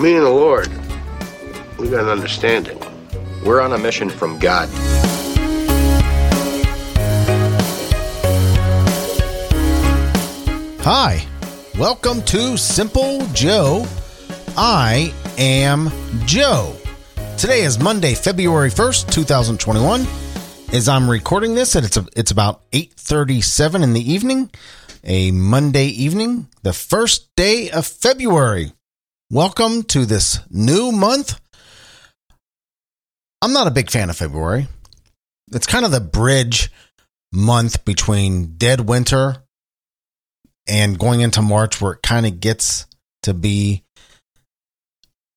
me and the Lord, we got an understanding. We're on a mission from God. Hi, welcome to Simple Joe. I am Joe. Today is Monday, February 1st, 2021. As I'm recording this, and it's a, it's about 8:37 in the evening, a Monday evening, the first day of February. Welcome to this new month. I'm not a big fan of February. It's kind of the bridge month between dead winter and going into March where it kind of gets to be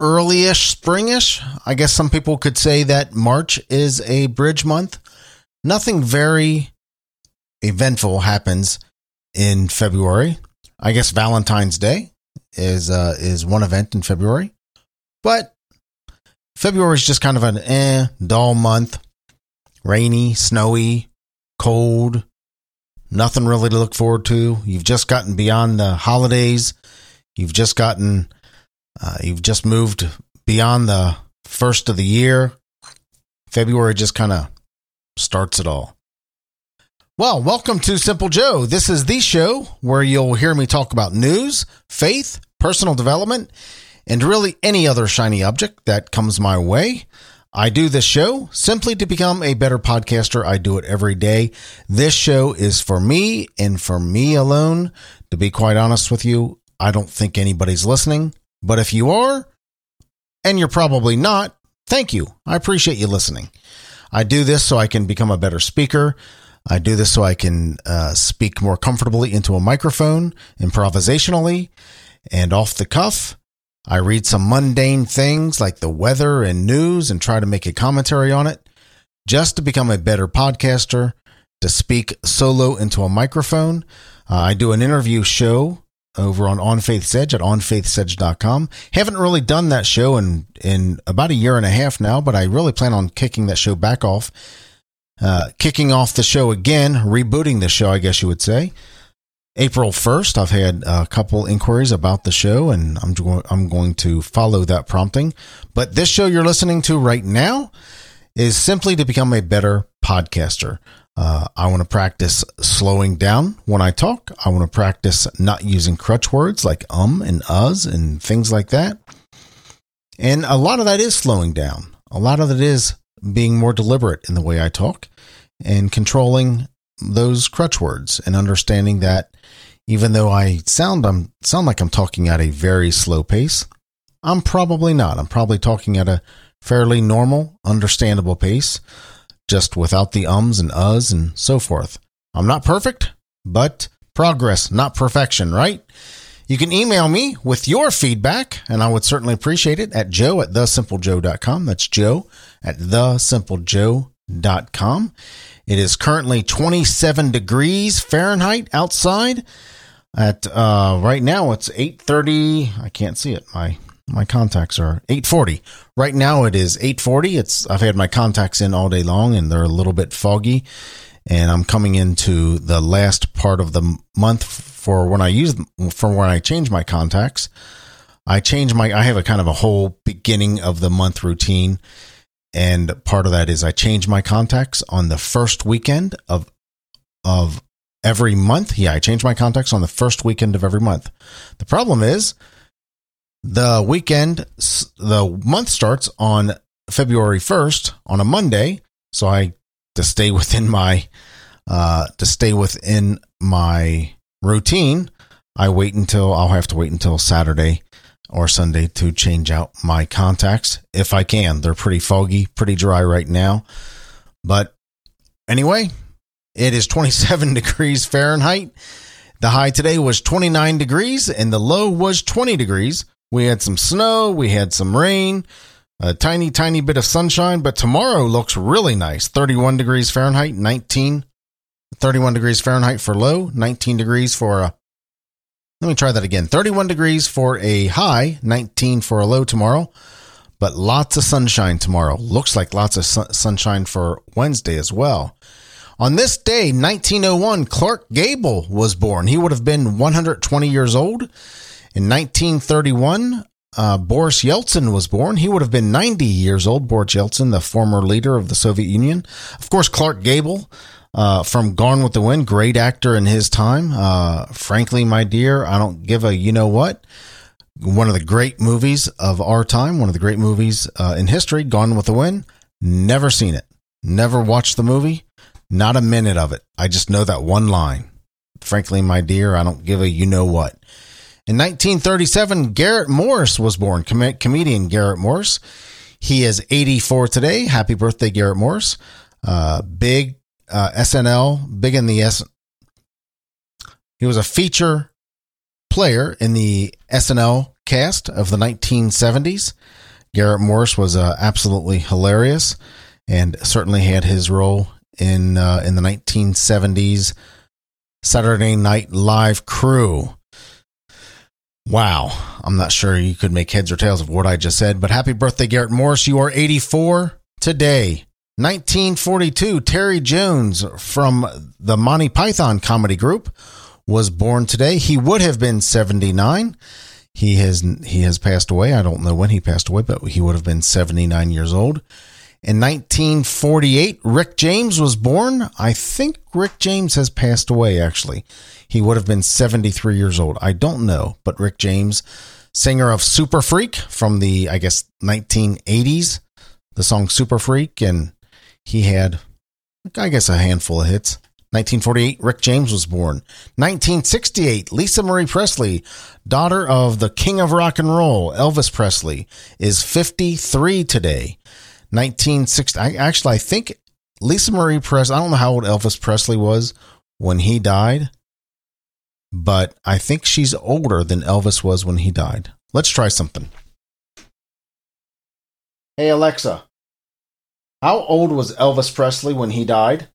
early-ish springish. I guess some people could say that March is a bridge month. Nothing very eventful happens in February. I guess Valentine's Day is uh, is one event in February, but February is just kind of an eh dull month, rainy, snowy, cold, nothing really to look forward to. You've just gotten beyond the holidays. You've just gotten, uh, you've just moved beyond the first of the year. February just kind of starts it all. Well, welcome to Simple Joe. This is the show where you'll hear me talk about news, faith, personal development, and really any other shiny object that comes my way. I do this show simply to become a better podcaster. I do it every day. This show is for me and for me alone. To be quite honest with you, I don't think anybody's listening. But if you are, and you're probably not, thank you. I appreciate you listening. I do this so I can become a better speaker. I do this so I can uh, speak more comfortably into a microphone, improvisationally, and off the cuff. I read some mundane things like the weather and news and try to make a commentary on it just to become a better podcaster, to speak solo into a microphone. Uh, I do an interview show over on On Faith's Edge at onfaithsedge.com. Haven't really done that show in, in about a year and a half now, but I really plan on kicking that show back off. Uh, kicking off the show again, rebooting the show, I guess you would say. April 1st, I've had a couple inquiries about the show and I'm, I'm going to follow that prompting. But this show you're listening to right now is simply to become a better podcaster. Uh, I want to practice slowing down when I talk. I want to practice not using crutch words like um and us and things like that. And a lot of that is slowing down. A lot of it is being more deliberate in the way I talk and controlling those crutch words and understanding that even though I sound I'm sound like I'm talking at a very slow pace, I'm probably not. I'm probably talking at a fairly normal, understandable pace, just without the ums and uhs and so forth. I'm not perfect, but progress, not perfection, right? You can email me with your feedback, and I would certainly appreciate it at joe at thesimplejoe.com. That's joe at thesimplejoe.com. It is currently 27 degrees Fahrenheit outside. At uh, right now, it's 8:30. I can't see it. My my contacts are 8:40. Right now, it is 8:40. It's I've had my contacts in all day long, and they're a little bit foggy. And I'm coming into the last part of the month for when I use for when I change my contacts. I change my. I have a kind of a whole beginning of the month routine and part of that is I change my contacts on the first weekend of of every month. Yeah, I change my contacts on the first weekend of every month. The problem is the weekend the month starts on February 1st on a Monday, so I to stay within my uh to stay within my routine, I wait until I'll have to wait until Saturday or Sunday to change out my contacts if I can. They're pretty foggy, pretty dry right now. But anyway, it is 27 degrees Fahrenheit. The high today was 29 degrees and the low was 20 degrees. We had some snow, we had some rain, a tiny, tiny bit of sunshine, but tomorrow looks really nice 31 degrees Fahrenheit, 19, 31 degrees Fahrenheit for low, 19 degrees for a let me try that again. 31 degrees for a high, 19 for a low tomorrow, but lots of sunshine tomorrow. Looks like lots of sun- sunshine for Wednesday as well. On this day, 1901, Clark Gable was born. He would have been 120 years old. In 1931, uh, Boris Yeltsin was born. He would have been 90 years old. Boris Yeltsin, the former leader of the Soviet Union. Of course, Clark Gable uh, from Gone with the Wind, great actor in his time. Uh, frankly, my dear, I don't give a you know what. One of the great movies of our time, one of the great movies uh, in history, Gone with the Wind. Never seen it. Never watched the movie. Not a minute of it. I just know that one line. Frankly, my dear, I don't give a you know what. In 1937, Garrett Morris was born, Com- comedian Garrett Morris. He is 84 today. Happy birthday, Garrett Morris. Uh, big uh, SNL, big in the S. He was a feature player in the SNL cast of the 1970s. Garrett Morris was uh, absolutely hilarious and certainly had his role in uh, in the 1970s Saturday Night Live crew. Wow, I'm not sure you could make heads or tails of what I just said, but happy birthday, Garrett Morris. You are 84 today. 1942, Terry Jones from the Monty Python comedy group was born today. He would have been 79. He has he has passed away. I don't know when he passed away, but he would have been 79 years old. In 1948, Rick James was born. I think Rick James has passed away actually. He would have been 73 years old. I don't know, but Rick James, singer of Super Freak from the I guess 1980s, the song Super Freak and he had, I guess, a handful of hits. 1948, Rick James was born. 1968, Lisa Marie Presley, daughter of the king of rock and roll, Elvis Presley, is 53 today. 1960, I, actually, I think Lisa Marie Presley, I don't know how old Elvis Presley was when he died, but I think she's older than Elvis was when he died. Let's try something. Hey, Alexa, how old was Elvis Presley when he died?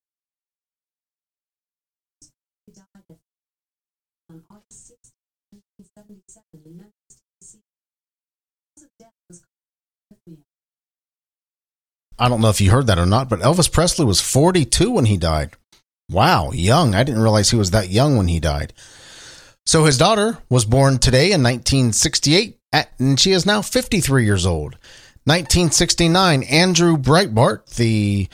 I don't know if you heard that or not, but Elvis Presley was 42 when he died. Wow, young. I didn't realize he was that young when he died. So his daughter was born today in 1968, and she is now 53 years old. 1969, Andrew Breitbart, the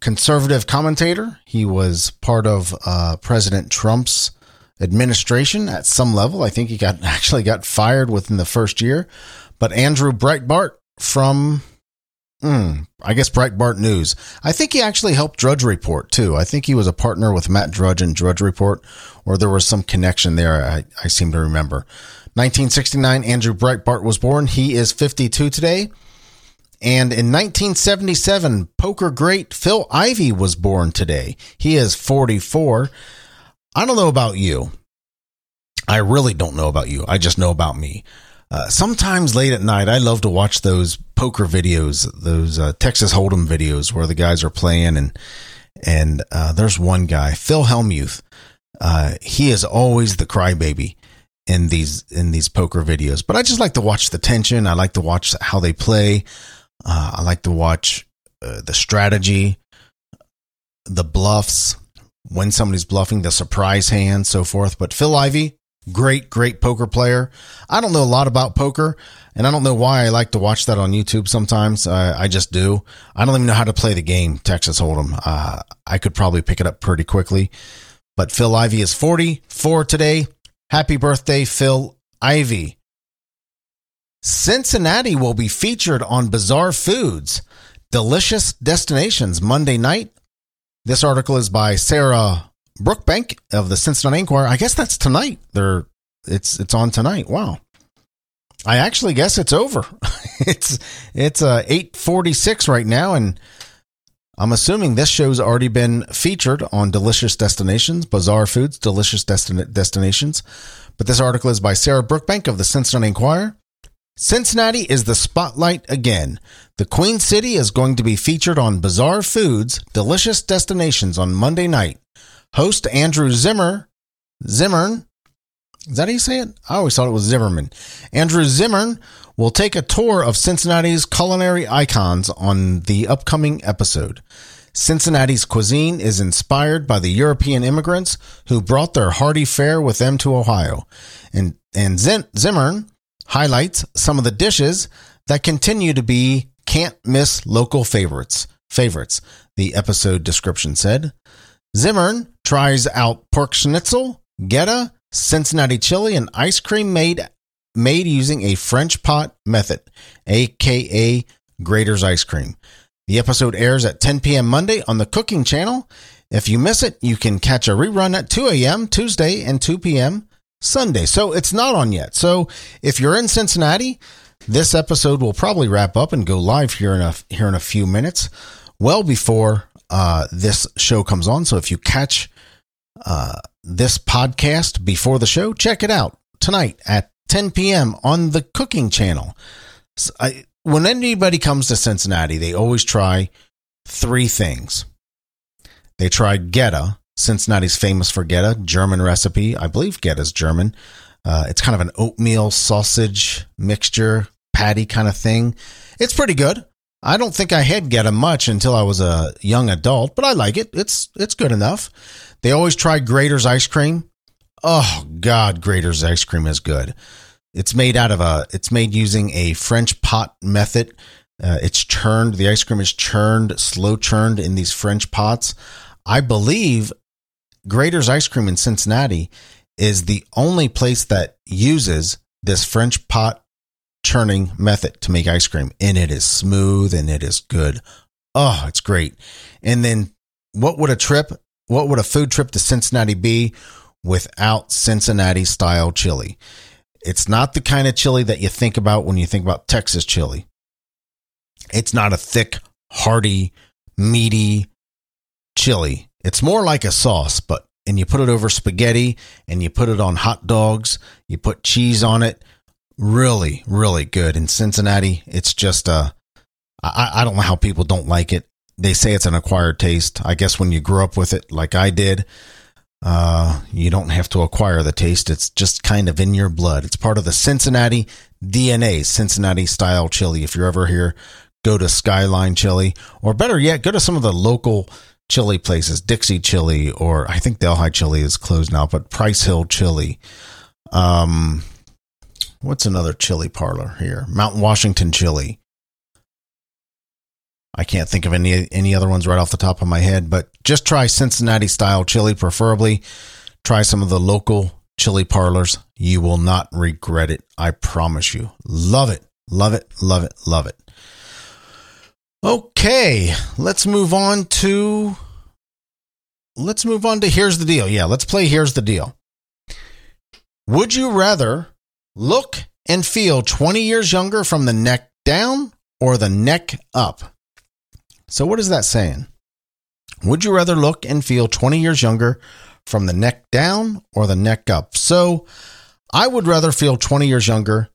conservative commentator, he was part of uh, President Trump's administration at some level. I think he got actually got fired within the first year. But Andrew Breitbart from Mm, I guess Breitbart News. I think he actually helped Drudge Report too. I think he was a partner with Matt Drudge and Drudge Report, or there was some connection there. I, I seem to remember. 1969, Andrew Breitbart was born. He is 52 today. And in 1977, poker great Phil Ivey was born today. He is 44. I don't know about you. I really don't know about you. I just know about me. Uh, sometimes late at night, I love to watch those poker videos, those uh, Texas Hold'em videos where the guys are playing, and and uh, there's one guy, Phil Hellmuth. Uh, he is always the crybaby in these in these poker videos, but I just like to watch the tension. I like to watch how they play. Uh, I like to watch uh, the strategy, the bluffs, when somebody's bluffing, the surprise hand, so forth. But Phil Ivey, great, great poker player. I don't know a lot about poker, and I don't know why I like to watch that on YouTube sometimes. I just do. I don't even know how to play the game, Texas Hold'em. Uh, I could probably pick it up pretty quickly. But Phil Ivey is 44 today. Happy birthday, Phil Ivey. Cincinnati will be featured on Bizarre Foods, Delicious Destinations Monday night. This article is by Sarah Brookbank of the Cincinnati Enquirer. I guess that's tonight. They're it's it's on tonight. Wow. I actually guess it's over. it's it's uh 8:46 right now and I'm assuming this show's already been featured on Delicious Destinations, Bizarre Foods, Delicious Destin- Destinations. But this article is by Sarah Brookbank of the Cincinnati Enquirer. Cincinnati is the spotlight again. The Queen City is going to be featured on Bizarre Foods, Delicious Destinations on Monday night. Host Andrew Zimmer, Zimmern, is that how you say it? I always thought it was Zimmerman. Andrew Zimmern will take a tour of Cincinnati's culinary icons on the upcoming episode. Cincinnati's cuisine is inspired by the European immigrants who brought their hearty fare with them to Ohio. And, and Zimmern highlights some of the dishes that continue to be can't miss local favorites. Favorites, the episode description said. Zimmern tries out pork schnitzel, Goetta, Cincinnati chili, and ice cream made made using a French pot method, aka Graeter's ice cream. The episode airs at 10 p.m. Monday on the Cooking Channel. If you miss it, you can catch a rerun at 2 a.m. Tuesday and 2 p.m. Sunday. So it's not on yet. So if you're in Cincinnati, this episode will probably wrap up and go live here in a here in a few minutes, well before uh, this show comes on. So if you catch uh, this podcast before the show, check it out tonight at 10 p.m. on the Cooking Channel. So I, when anybody comes to Cincinnati, they always try three things. They try Goetta. Cincinnati's famous for Goetta, German recipe. I believe Goetta's German. Uh, it's kind of an oatmeal sausage mixture, patty kind of thing. It's pretty good. I don't think I had Goetta much until I was a young adult, but I like it. It's it's good enough. They always try Graeter's ice cream. Oh God, Graeter's ice cream is good. It's made out of a. It's made using a French pot method. Uh, it's churned. The ice cream is churned, slow churned in these French pots. I believe Graeter's ice cream in Cincinnati is the only place that uses this French pot churning method to make ice cream, and it is smooth and it is good. Oh, it's great. And then, what would a trip? What would a food trip to Cincinnati be without Cincinnati style chili? It's not the kind of chili that you think about when you think about Texas chili. It's not a thick, hearty, meaty chili. It's more like a sauce, but and you put it over spaghetti and you put it on hot dogs, you put cheese on it. Really, really good. In Cincinnati, it's just uh I, I don't know how people don't like it. They say it's an acquired taste. I guess when you grew up with it, like I did, uh, you don't have to acquire the taste. It's just kind of in your blood. It's part of the Cincinnati DNA, Cincinnati style chili. If you're ever here, go to Skyline Chili, or better yet, go to some of the local chili places, Dixie Chili, or I think Delhi Chili is closed now, but Price Hill Chili. Um, what's another chili parlor here? Mountain Washington Chili. I can't think of any any other ones right off the top of my head, but just try Cincinnati style chili, preferably. Try some of the local chili parlors. You will not regret it. I promise you. Love it. Love it. Love it. Love it. Okay, let's move on to let's move on to here's the deal. Yeah, let's play here's the deal. Would you rather look and feel 20 years younger from the neck down or the neck up? So, what is that saying? Would you rather look and feel 20 years younger from the neck down or the neck up? So, I would rather feel 20 years younger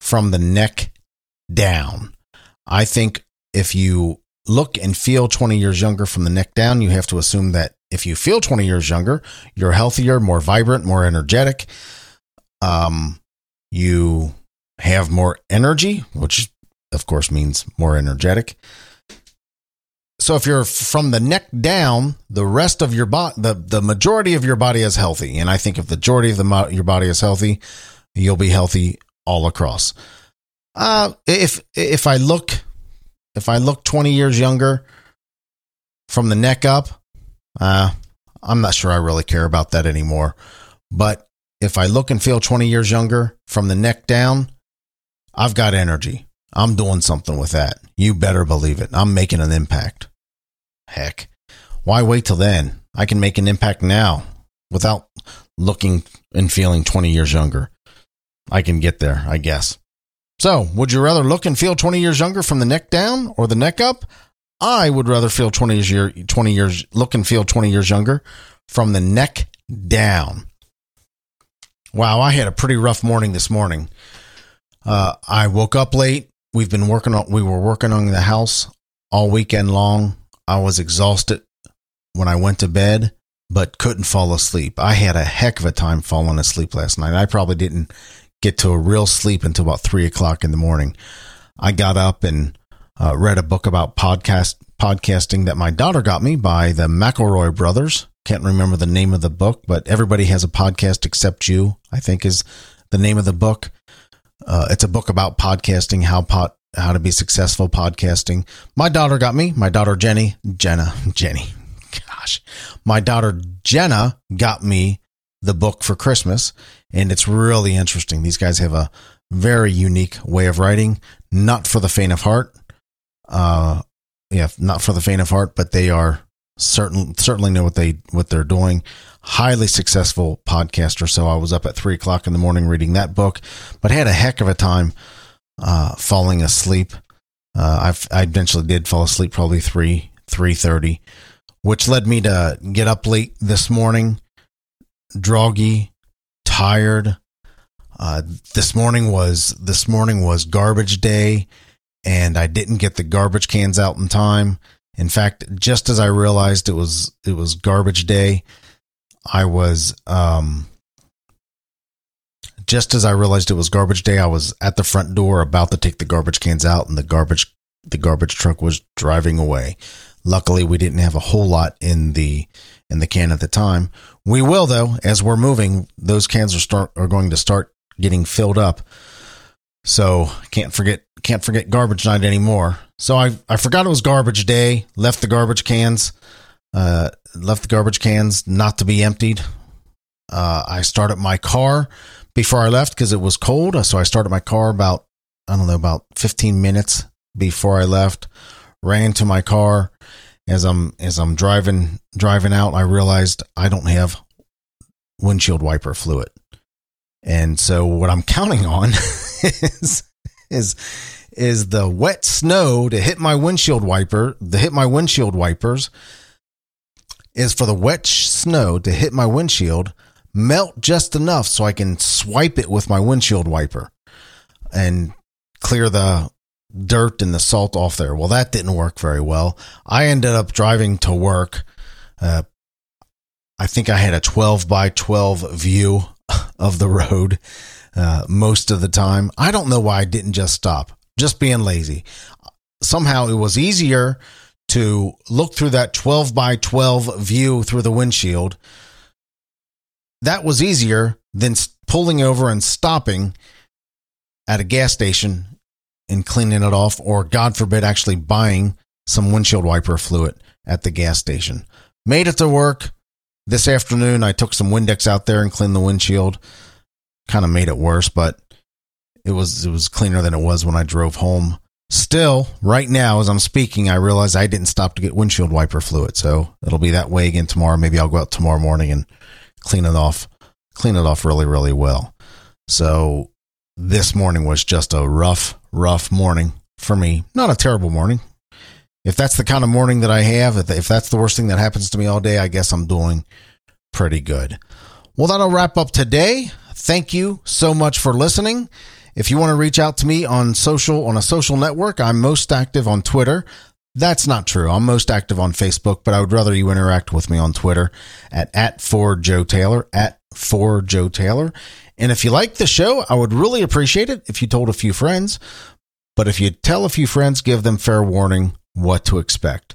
from the neck down. I think if you look and feel 20 years younger from the neck down, you have to assume that if you feel 20 years younger, you're healthier, more vibrant, more energetic. Um, you have more energy, which of course means more energetic so if you're from the neck down, the rest of your body, the, the majority of your body is healthy. And I think if the majority of the your body is healthy, you'll be healthy all across. Uh, if, if I look, if I look 20 years younger from the neck up, uh, I'm not sure I really care about that anymore. But if I look and feel 20 years younger from the neck down, I've got energy. I'm doing something with that. You better believe it. I'm making an impact. Heck, why wait till then? I can make an impact now without looking and feeling 20 years younger. I can get there, I guess. So, would you rather look and feel 20 years younger from the neck down or the neck up? I would rather feel 20 years, 20 years, look and feel 20 years younger from the neck down. Wow, I had a pretty rough morning this morning. Uh, I woke up late. We've been working on, we were working on the house all weekend long. I was exhausted when I went to bed, but couldn't fall asleep. I had a heck of a time falling asleep last night. I probably didn't get to a real sleep until about three o'clock in the morning. I got up and uh, read a book about podcast podcasting that my daughter got me by the McElroy brothers. Can't remember the name of the book, but everybody has a podcast except you. I think is the name of the book. Uh, it's a book about podcasting, how pot, how to be successful podcasting. My daughter got me. My daughter Jenny, Jenna, Jenny. Gosh, my daughter Jenna got me the book for Christmas, and it's really interesting. These guys have a very unique way of writing, not for the faint of heart. Uh, yeah, not for the faint of heart, but they are certain certainly know what they what they're doing. Highly successful podcaster. So I was up at three o'clock in the morning reading that book, but had a heck of a time uh, falling asleep. Uh, I I eventually did fall asleep, probably three three thirty, which led me to get up late this morning, droggy, tired. Uh, this morning was this morning was garbage day, and I didn't get the garbage cans out in time. In fact, just as I realized it was it was garbage day, I was um just as I realized it was garbage day, I was at the front door about to take the garbage cans out and the garbage the garbage truck was driving away. Luckily, we didn't have a whole lot in the in the can at the time. We will though, as we're moving, those cans are start are going to start getting filled up. So can't forget can't forget garbage night anymore. So I I forgot it was garbage day. Left the garbage cans, uh, left the garbage cans not to be emptied. Uh, I started my car before I left because it was cold. So I started my car about I don't know about 15 minutes before I left. Ran to my car as I'm as I'm driving driving out. I realized I don't have windshield wiper fluid. And so what I'm counting on is is is the wet snow to hit my windshield wiper, to hit my windshield wipers is for the wet snow to hit my windshield, melt just enough so I can swipe it with my windshield wiper and clear the dirt and the salt off there. Well, that didn't work very well. I ended up driving to work. Uh, I think I had a 12 by 12 view of the road uh, most of the time. I don't know why I didn't just stop, just being lazy. Somehow it was easier to look through that 12 by 12 view through the windshield. That was easier than pulling over and stopping at a gas station and cleaning it off, or God forbid, actually buying some windshield wiper fluid at the gas station. Made it to work this afternoon. I took some Windex out there and cleaned the windshield. Kind of made it worse, but it was it was cleaner than it was when I drove home. Still, right now as I'm speaking, I realize I didn't stop to get windshield wiper fluid, so it'll be that way again tomorrow. Maybe I'll go out tomorrow morning and clean it off, clean it off really, really well. So this morning was just a rough, rough morning for me. Not a terrible morning. If that's the kind of morning that I have, if that's the worst thing that happens to me all day, I guess I'm doing pretty good. Well, that'll wrap up today. Thank you so much for listening. If you want to reach out to me on social, on a social network, I'm most active on Twitter. That's not true. I'm most active on Facebook, but I would rather you interact with me on Twitter at, at for Joe Taylor, at for Joe Taylor. And if you like the show, I would really appreciate it if you told a few friends. But if you tell a few friends, give them fair warning what to expect.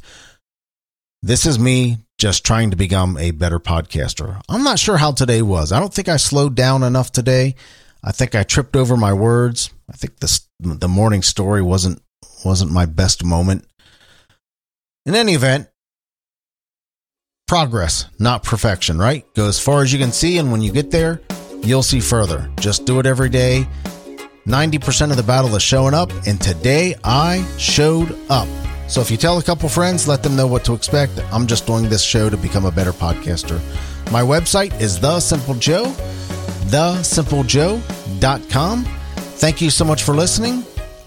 This is me just trying to become a better podcaster. I'm not sure how today was. I don't think I slowed down enough today. I think I tripped over my words. I think the the morning story wasn't wasn't my best moment. In any event, progress, not perfection, right? Go as far as you can see and when you get there, you'll see further. Just do it every day. 90% of the battle is showing up, and today I showed up. So if you tell a couple friends, let them know what to expect. I'm just doing this show to become a better podcaster. My website is The Simple Joe, thesimplejoe.com. Thank you so much for listening.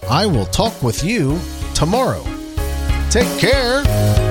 I will talk with you tomorrow. Take care.